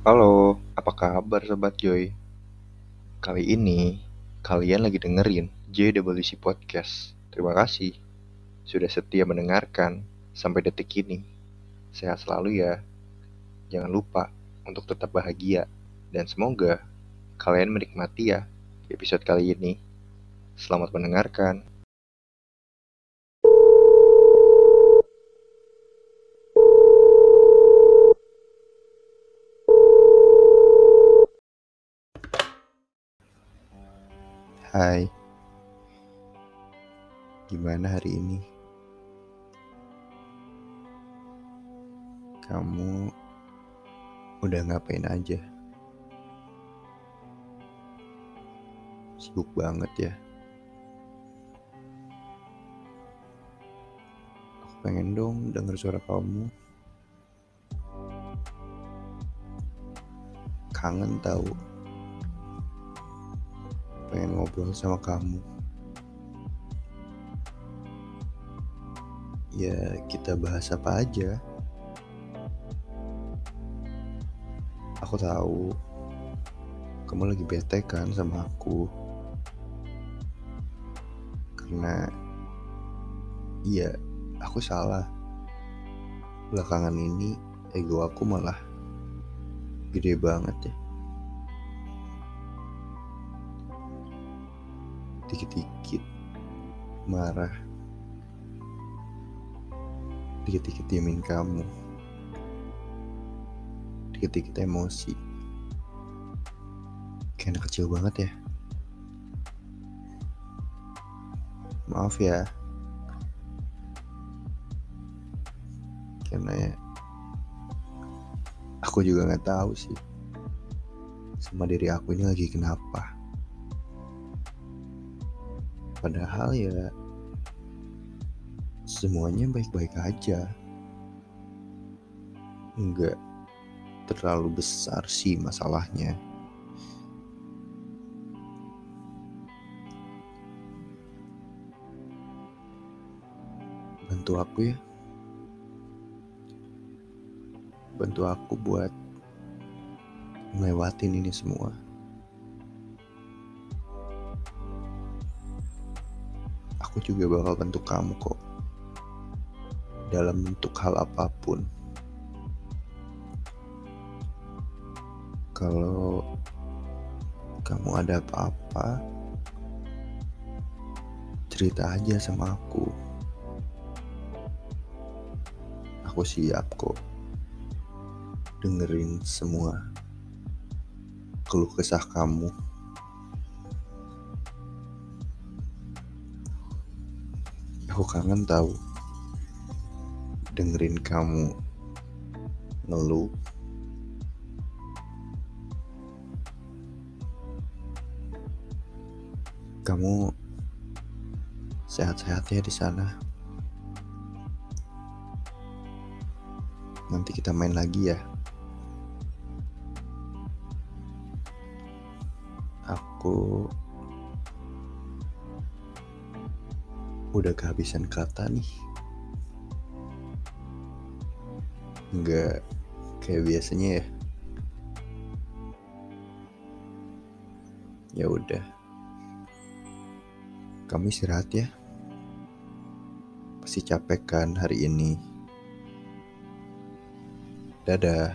Halo, apa kabar Sobat Joy? Kali ini, kalian lagi dengerin JWC Podcast. Terima kasih sudah setia mendengarkan sampai detik ini. Sehat selalu ya. Jangan lupa untuk tetap bahagia. Dan semoga kalian menikmati ya episode kali ini. Selamat mendengarkan. Hai, gimana hari ini? Kamu udah ngapain aja? Sibuk banget ya. Aku pengen dong denger suara kamu. Kangen tahu pengen ngobrol sama kamu. Ya, kita bahas apa aja. Aku tahu kamu lagi bete kan sama aku. Karena iya, aku salah. Belakangan ini ego aku malah gede banget ya. Dikit-dikit. Marah. Dikit-dikit diemin kamu. Dikit-dikit emosi. Kayak anak kecil banget ya. Maaf ya. Karena ya aku juga nggak tahu sih sama diri aku ini lagi kenapa Padahal ya semuanya baik-baik aja. Enggak terlalu besar sih masalahnya. Bantu aku ya. Bantu aku buat ngelewatin ini semua. Aku juga bakal bantu kamu kok dalam bentuk hal apa pun. Kalau kamu ada apa-apa, cerita aja sama aku. Aku siap kok dengerin semua keluh kesah kamu. Aku kangen tahu dengerin kamu ngeluh. Kamu sehat-sehat ya di sana. Nanti kita main lagi ya. Aku udah kehabisan kata nih. Nggak kayak biasanya ya. Ya udah. Kamu istirahat ya. Pasti capek kan hari ini. Dadah.